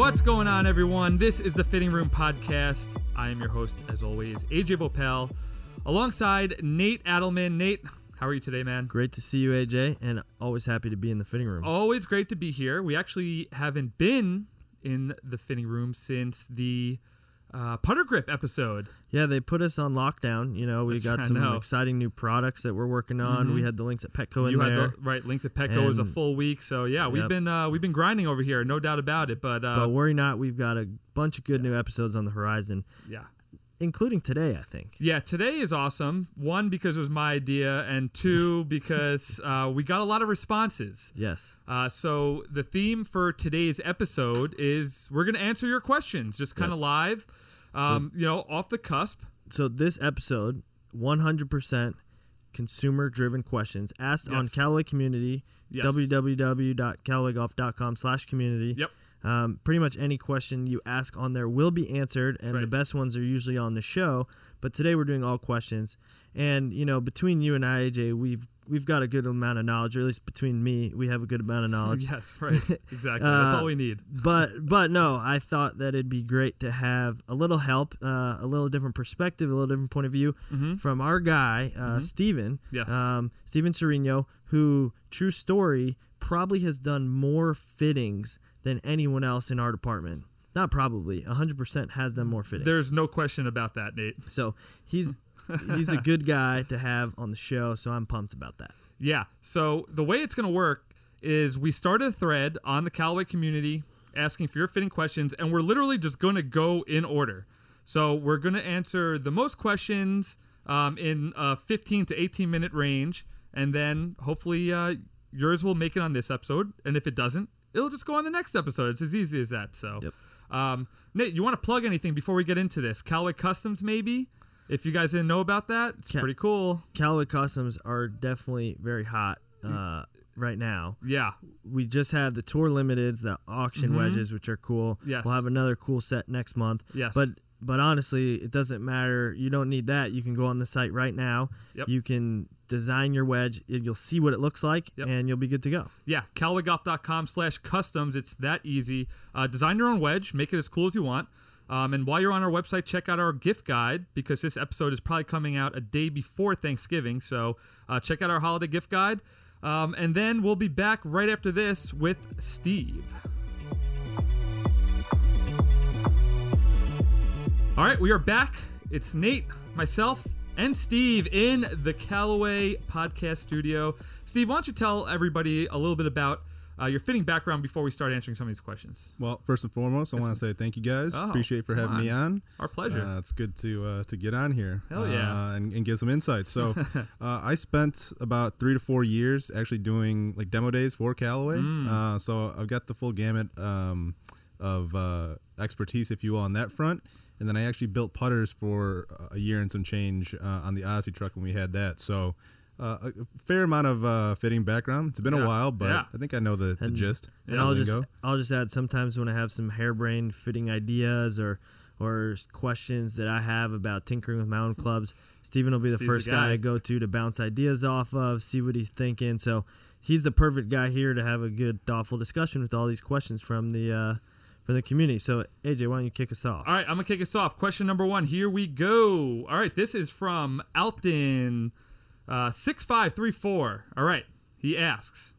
What's going on, everyone? This is the Fitting Room Podcast. I am your host, as always, AJ Voelpel, alongside Nate Adelman. Nate, how are you today, man? Great to see you, AJ, and always happy to be in the fitting room. Always great to be here. We actually haven't been in the fitting room since the uh, putter grip episode. Yeah, they put us on lockdown. You know, we That's- got some exciting new products that we're working on. Mhm. We had the links at Petco in you there. had the right links at Petco. It was a full week, so yeah, we've been uh, we've been grinding over here, no doubt about it. But, uh, but worry not, we've got a bunch of good new episodes on the horizon, yeah, including today, I think. Yeah, today is awesome. One because it was my idea, and two because uh, we got a lot of responses. Yes. Uh, so the theme for today's episode is we're going to answer your questions, just kind of Yes. live, um, you know, off the cusp. So this episode, 100% consumer-driven questions asked on Yes. Callaway Community, Yes. www.callawaygolf.com slash community. Yep. Um, pretty much any question you ask on there will be answered, and the best ones are usually on the show. But today we're doing all questions, and you know, between you and I, AJ, we've we've got a good amount of knowledge, or at least between me, we have a good amount of knowledge. yes, right, exactly. That's Uh, all we need. but but no, I thought that it'd be great to have a little help, uh, a little different perspective, a little different point of view hmm from our guy, uh, Mhm. Steven. Yes. Um, Steven Serino, who, true story, probably has done more fittings than anyone else in our department. Not probably, 100% has done more fittings. There's no question about that, Nate. so he's he's a good guy to have on the show, so I'm pumped about that. Yeah. So the way it's going to work is we started a thread on the Callaway community asking for your fitting questions, and we're literally just going to go in order. So we're going to answer the most questions um, in a 15 to 18 minute range, and then hopefully uh, yours will make it on this episode. And if it doesn't, it'll just go on the next episode. It's as easy as that. So, Yep. um, Nate, you want to plug anything before we get into this? Callaway Customs, maybe? If you guys didn't know about that, it's Ca- pretty cool. Callaway Customs are definitely very hot uh, right now. Yeah. We just had the Tour Limiteds, the auction Mhm. wedges, which are cool. Yes. We'll have another cool set next month. Yes. But but honestly, it doesn't matter. You don't need that. You can go on the site right now. Yep. You can design your wedge. and You'll see what it looks like, Yep. and you'll be good to go. Yeah, CallawayGolf.com slash customs. It's that easy. Uh, design your own wedge, make it as cool as you want. Um, and while you're on our website, check out our gift guide because this episode is probably coming out a day before Thanksgiving. So uh, check out our holiday gift guide. Um, and then we'll be back right after this with Steve. All right, we are back. It's Nate, myself, and Steve in the Callaway podcast studio. Steve, why don't you tell everybody a little bit about uh, your fitting background before we start answering some of these questions? Well, first and foremost, I want to say thank you guys. Oh, Appreciate for having me on. Our pleasure. Uh, it's good to uh, to get on here. Hell yeah. uh, and, and give some insights. So, uh, I spent about three to four years actually doing like demo days for Callaway. Mm. Uh, so I've got the full gamut um, of uh, expertise, if you will, on that front. And then I actually built putters for a year and some change uh, on the Odyssey truck when we had that. So. Uh, a fair amount of uh, fitting background. It's been Yeah. a while, but Yeah. I think I know the, the And- gist. And Yeah, I'll lingo. just I'll just add sometimes when I have some harebrained fitting ideas or or questions that I have about tinkering with my own clubs, Steven will be the Steve's the first guy. guy. I go to to bounce ideas off of, see what he's thinking. So he's the perfect guy here to have a good, thoughtful discussion with all these questions from the uh, from the community. So AJ, why don't you kick us off? All right, I'm gonna kick us off. Question number one. Here we go. All right, this is from Alton, uh, six five three four. All right, he asks,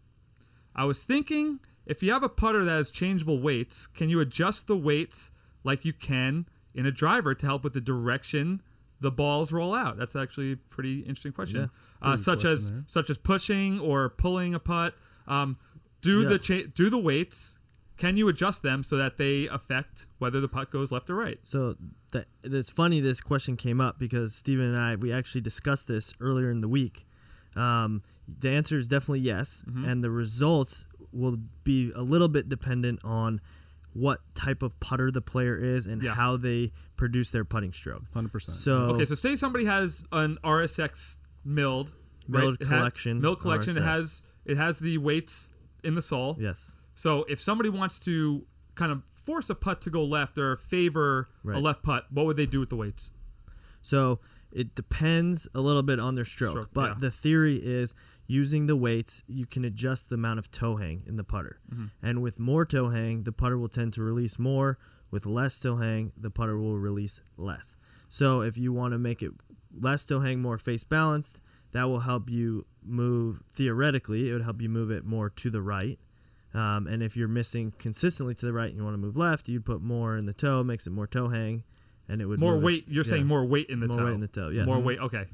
I was thinking if you have a putter that has changeable weights, can you adjust the weights like you can in a driver to help with the direction the balls roll out? That's actually a pretty interesting question. Yeah, uh, such question as such as pushing or pulling a putt. Um, do Yeah. the cha- do the weights. Can you adjust them so that they affect whether the putt goes left or right? So that it's funny this question came up because Stephen and I we actually discussed this earlier in the week. Um, the answer is definitely yes, Mhm. and the results will be a little bit dependent on what type of putter the player is and Yeah. how they produce their putting stroke. Hundred percent. So Okay, so say somebody has an RSX milled Milled It ha- collection milled collection. It has it has the weights in the sole. yes, So if somebody wants to kind of force a putt to go left or favor a left putt, what would they do with the weights? So it depends a little bit on their stroke, Stroke, but yeah. the theory is using the weights, you can adjust the amount of toe hang in the putter. Mm-hmm. And with more toe hang, the putter will tend to release more. With less toe hang, the putter will release less. So if you want to make it less toe hang, more face balanced, that will help you move theoretically. It would help you move it more to the right. Um, and if you're missing consistently to the right and you want to move left, you'd put more in the toe, makes it more toe hang, and it would More move it- weight. You're saying more weight in the More toe. weight in the toe, Yeah. More weight. Okay.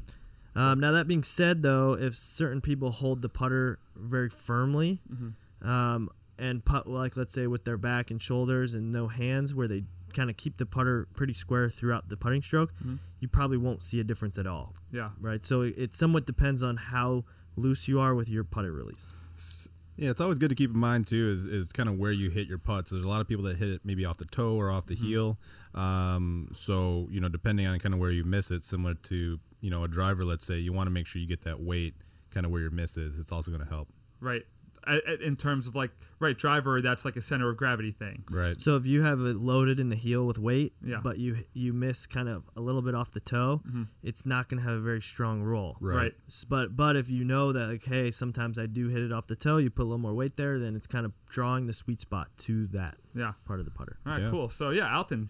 Um, now that being said, though, if certain people hold the putter very firmly, Mm-hmm. um, and putt like let's say with their back and shoulders and no hands, where they kind of keep the putter pretty square throughout the putting stroke, Mhm. you probably won't see a difference at all, Yeah. right? So it, it somewhat depends on how loose you are with your putter release. Yeah, it's always good to keep in mind too is, is kind of where you hit your putts. There's a lot of people that hit it maybe off the toe or off the heel. Um, so you know, depending on kind of where you miss it, similar to you know a driver, let's say, you want to make sure you get that weight kind of where your miss is. It's also going to help. Right. I- I- In terms of like right driver, that's like a center of gravity thing. Right. So if you have it loaded in the heel with weight, Yeah. but you you miss kind of a little bit off the toe, Mhm. it's not going to have a very strong roll. Right. Right. But but if you know that like hey sometimes I do hit it off the toe, you put a little more weight there, then it's kind of drawing the sweet spot to that Yeah. part of the putter. All right. Yeah. Cool. So yeah, Alton,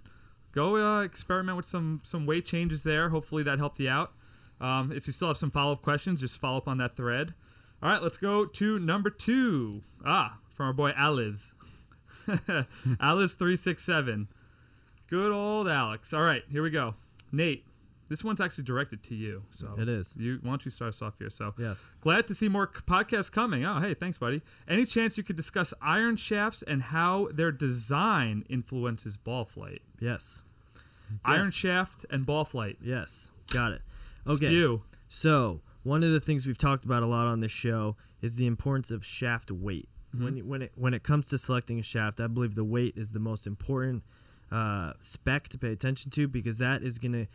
go uh, experiment with some some weight changes there. Hopefully that helped you out. Um, if you still have some follow up questions, just follow up on that thread. All right, let's go to number two. Ah, from our boy Aliz. Aliz three six seven. Good old Alex. All right, here we go. Nate, this one's actually directed to you. So It is. You why don't you start us off here? So Yeah. Glad to see more podcasts coming. Oh, hey, thanks, buddy. Any chance you could discuss iron shafts and how their design influences ball flight? Yes. Iron Yes. shaft and ball flight. Yes. Got it. Okay. Spew. So one of the things we've talked about a lot on this show is the importance of shaft weight. Mm-hmm. When when it when it comes to selecting a shaft, I believe the weight is the most important uh, spec to pay attention to because that is going to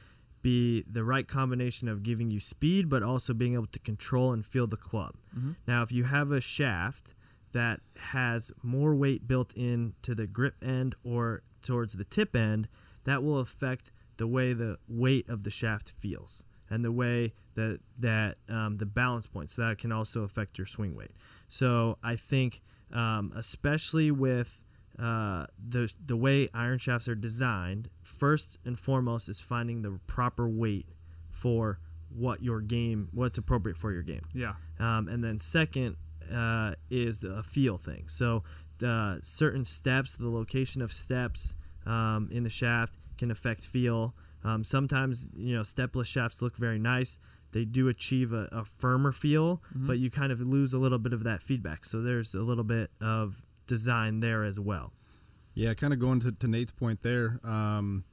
be the right combination of giving you speed, but also being able to control and feel the club. Mhm. Now, if you have a shaft that has more weight built in to the grip end or towards the tip end, that will affect the way the weight of the shaft feels and the way that that um, the balance point. So that can also affect your swing weight. So I think, um, especially with uh, the the way iron shafts are designed, first and foremost is finding the proper weight for what your game, what's appropriate for your game. Yeah. Um, and then second uh, is the feel thing. So the certain steps, the location of steps um, in the shaft can affect feel. Um, sometimes you know stepless shafts look very nice. They do achieve a, a firmer feel, but you kind of lose a little bit of that feedback. So there's a little bit of design there as well. Yeah, kind of going to, to Nate's point there. Um,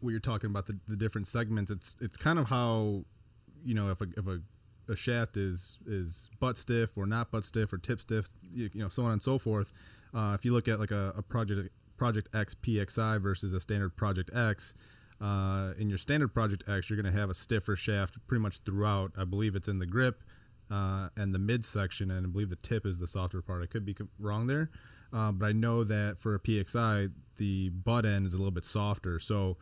what you're talking about the, the different segments. It's it's kind of how you know if a if a, a shaft is is butt stiff or not butt stiff or tip stiff, you, you know, so on and so forth. Uh, if you look at like a, a project Project X PXI versus a standard Project X. Uh, in your standard Project X, you're going to have a stiffer shaft pretty much throughout. I believe it's in the grip uh, and the midsection, and I believe the tip is the softer part. I could be wrong there, uh, but I know that for a PXI, the butt end is a little bit softer. So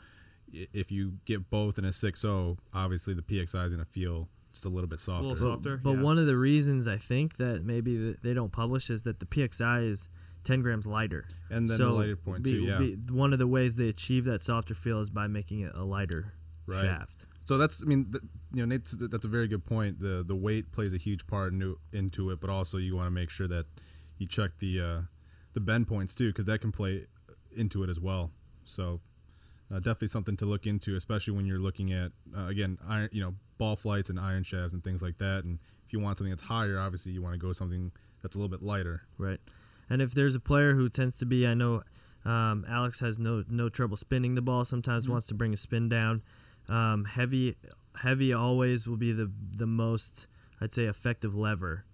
if you get both in a 6.0, obviously the PXI is going to feel just a little bit softer. little But, Softer, but yeah. one of the reasons I think that maybe they don't publish is that the PXI is 10 grams lighter. And then the lighter point, too, yeah. one of the ways they achieve that softer feel is by making it a lighter Right. shaft. So that's, I mean, th- you know, Nate's, that's a very good point. The the weight plays a huge part into, into it, but also you want to make sure that you check the uh, the bend points too, because that can play into it as well. So uh, definitely something to look into, especially when you're looking at uh, again, iron, you know, ball flights and iron shafts and things like that. And if you want something that's higher, obviously you want to go something that's a little bit lighter. Right. And if there's a player who tends to be, I know um, Alex has no no trouble spinning the ball. Sometimes Mm-hmm. wants to bring a spin down. Um, heavy, heavy always will be the the most I'd say effective lever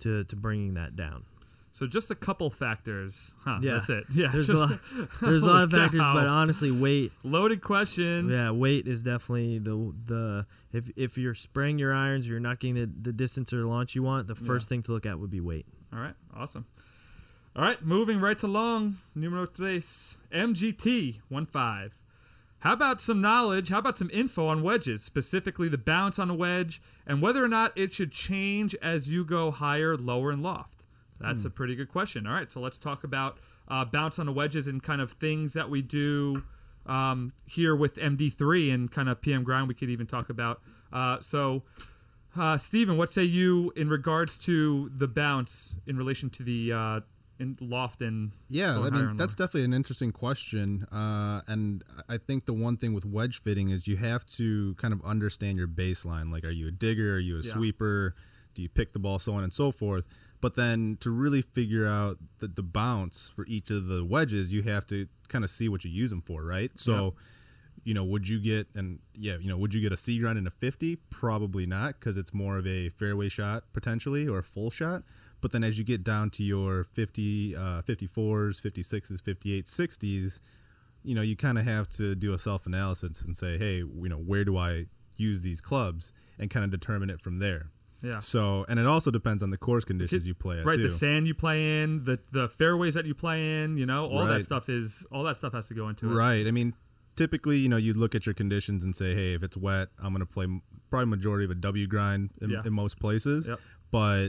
to to bringing that down. So just a couple factors. Huh. Yeah. That's it. Yeah. There's a lot, there's a lot of factors, but honestly, weight. Loaded question. Yeah, weight is definitely the the if if you're spraying your irons, you're not getting the, the distance or the launch you want. The first Yeah. thing to look at would be weight. All right, awesome. All right, moving right along. Numero tres, MGT 15. How about some knowledge? How about some info on wedges, specifically the bounce on a wedge and whether or not it should change as you go higher, lower, and loft? That's a pretty good question. All right, so let's talk about uh, bounce on the wedges and kind of things that we do um, here with MD3 and kind of PM grind. We could even talk about. Uh, so, uh, Steven, what say you in regards to the bounce in relation to the uh, in loft and Yeah, I mean that's definitely an interesting question, uh, and I think the one thing with wedge fitting is you have to kind of understand your baseline. Like, are you a digger? Are you a Yeah. sweeper? Do you pick the ball, so on and so forth. But then to really figure out the, the bounce for each of the wedges, you have to kind of see what you use them for, right? So, you know, would you get and yeah, you know, would you get a C grind in a 50? Probably not because it's more of a fairway shot potentially or a full shot. But then as you get down to your 50, uh, 54s, 56s, 58s, 60s, you know, you kind of have to do a self analysis and say, hey, you know, where do I use these clubs and kind of determine it from there. Yeah. So, and it also depends on the course conditions you play at right too. the sand you play in the the fairways that you play in you know all that stuff is all that stuff has to go into it Right. I mean, typically, you know, you look at your conditions and say, hey, if it's wet, I'm going to play probably majority of a W grind in, Yeah. in most places. Yep. But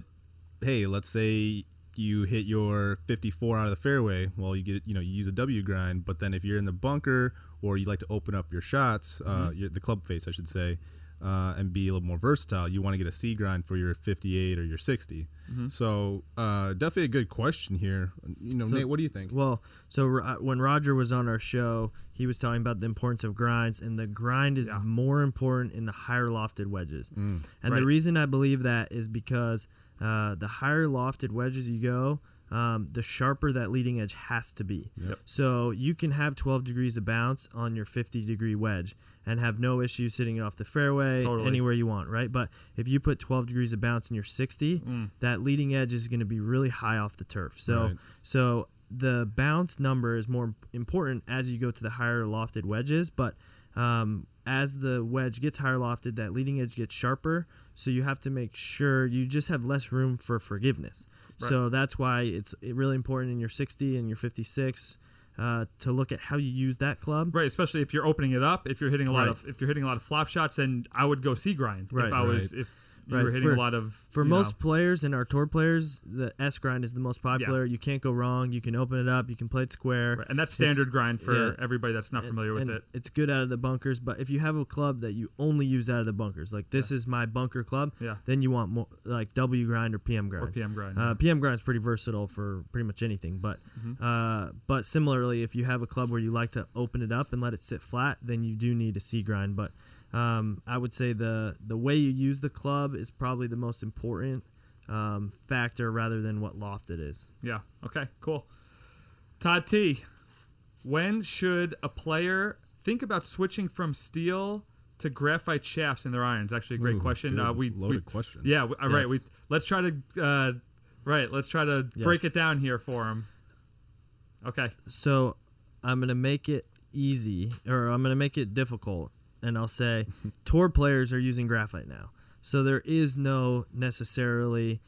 hey, let's say you hit your 54 out of the fairway. Well, you get you know you use a W grind, but then if you're in the bunker or you like to open up your shots, Mm-hmm. uh, your, the club face, I should say. Uh, and be a little more versatile. You want to get a C grind for your 58 or your 60. Mm-hmm. So uh, definitely a good question here. You know, So- Nate, what do you think? Well, so uh, when Roger was on our show, he was talking about the importance of grinds, and the grind is Yeah. more important in the higher lofted wedges. Mm. And Right. the reason I believe that is because uh, the higher lofted wedges you go, um, the sharper that leading edge has to be. Yep. So you can have 12 degrees of bounce on your 50 degree wedge and have no issues hitting it off the fairway Totally. anywhere you want, right? But if you put 12 degrees of bounce in your 60, Mm. that leading edge is going to be really high off the turf. So Right. so the bounce number is more important as you go to the higher lofted wedges, but um, as the wedge gets higher lofted, that leading edge gets sharper. So you have to make sure you just have less room for forgiveness. So that's why it's really important in your 60 and your 56 uh, to look at how you use that club. right especially if you're opening it up if you're hitting a lot Right. of if you're hitting a lot of flop shots then i would go c grind Right. if i was Right. if you Right. were hitting For- a lot of For most know, players and our tour players, the S grind is the most popular. You can't go wrong. You can open it up. You can play it square. right, and that's It's- standard grind for yeah. everybody that's not and- familiar with and it It's good out of the bunkers, but if you have a club that you only use out of the bunkers, like this is my bunker club, Yeah. then you want more like W grind or PM grind. or pm grind Uh, yeah. PM grind is pretty versatile for pretty much anything, but Mm-hmm. uh, but similarly, if you have a club where you like to open it up and let it sit flat, then you do need a C grind. But um, I would say the the way you use the club is probably the most important um, factor rather than what loft it is. Yeah. Okay. Cool. Todd T. When should a player think about switching from steel to graphite shafts in their irons? Actually, a great Ooh, question. good Uh, we loaded we, question. Yeah. We, all right. We let's try to uh, right. Let's try to break it down here for him. Okay. So I'm gonna make it easy, or I'm gonna make it difficult, and I'll say tour players are using graphite now. So there is no necessarily,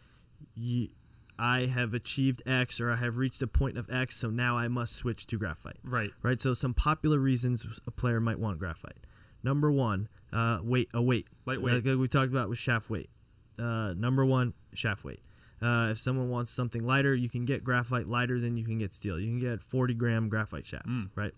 I have achieved X or I have reached a point of X, so now I must switch to graphite. Right. Right. So some popular reasons a player might want graphite. Number one, uh, weight. A weight. Lightweight. Like we talked about with shaft weight. Uh, number one, shaft weight. Uh, if someone wants something lighter, you can get graphite lighter than you can get steel. You can get 40 gram graphite shafts, Mm. right?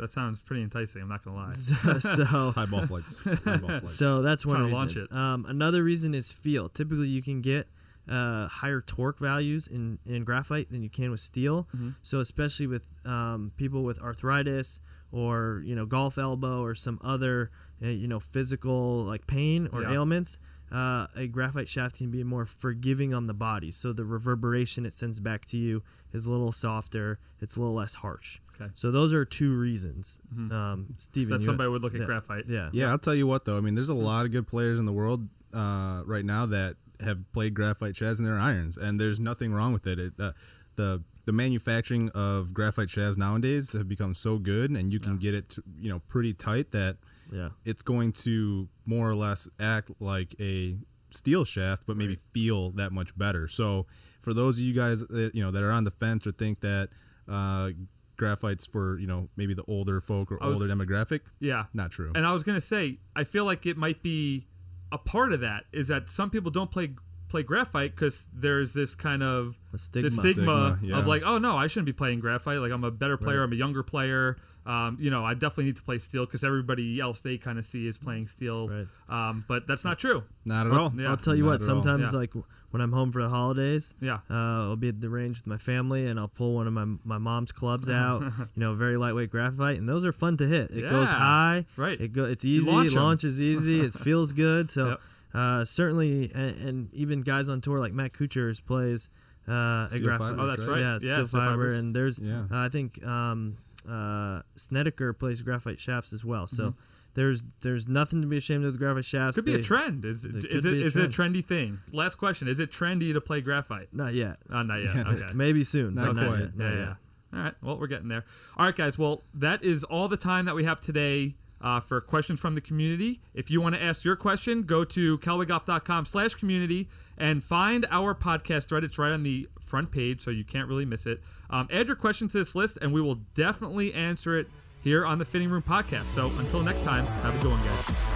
That sounds pretty enticing. I'm not gonna lie. So, so, High ball flights. High ball flights. so that's one Trying to reason. launch it. Um, another reason is feel. Typically, you can get uh, higher torque values in, in graphite than you can with steel. Mhm. So especially with um, people with arthritis or you know golf elbow or some other uh, you know physical like pain or Yeah. ailments, uh, a graphite shaft can be more forgiving on the body. So the reverberation it sends back to you is a little softer. It's a little less harsh. Okay. So those are two reasons. Mhm. Um, Steven, That somebody would look at yeah. graphite. Yeah. Yeah, I'll tell you what though. I mean, there's a lot of good players in the world uh, right now that have played graphite shafts in their irons, and there's nothing wrong with it. it uh, the the manufacturing of graphite shafts nowadays have become so good, and you can Yeah. get it, to, you know, pretty tight that Yeah. it's going to more or less act like a steel shaft, but maybe feel that much better. So, for those of you guys that you know that are on the fence or think that uh, graphite's for you know maybe the older folk or was- older demographic. Yeah. Not true. And I was gonna say, I feel like it might be a part of that is that some people don't play play graphite because there's this kind of A stigma. the stigma, Stigma, yeah. of like, oh no, I shouldn't be playing graphite. Like I'm a better player. I'm a younger player. Um, you know, I definitely need to play steel because everybody else they kind of see is playing steel. Right. Um, but that's not true. Not at all. yeah. I'll tell you Not what. Sometimes, Yeah. like when I'm home for the holidays, Yeah. uh, I'll be at the range with my family, and I'll pull one of my my mom's clubs out. you know, very lightweight graphite, and those are fun to hit. It goes high. Right. It go. It's easy. launch It 'em. launches easy. It feels good. So. Yep. Uh, certainly, and, and even guys on tour like Matt Kuchars plays uh, a graphite. fibers, Oh, that's right. Yeah, Yeah, steel steel fiber, fibers. and there's Yeah. uh, I think um, uh, Snedeker plays graphite shafts as well. So Mm-hmm. there's there's nothing to be ashamed of the graphite shafts. Could be a trend. Is it is could it a is it a trendy thing? Last question: Is it trendy to play graphite? Not yet. Oh, not yet. Okay. Maybe soon. Not but quite. yet, not yeah, yet. yeah. All right. Well, we're getting there. All right, guys. Well, that is all the time that we have today uh, for questions from the community. If you want to ask your question, go to callawaygolf.com slash community and find our podcast thread. It's right on the front page, so you can't really miss it. Um, add your question to this list, and we will definitely answer it here on the Fitting Room Podcast. So until next time, have a good one, guys.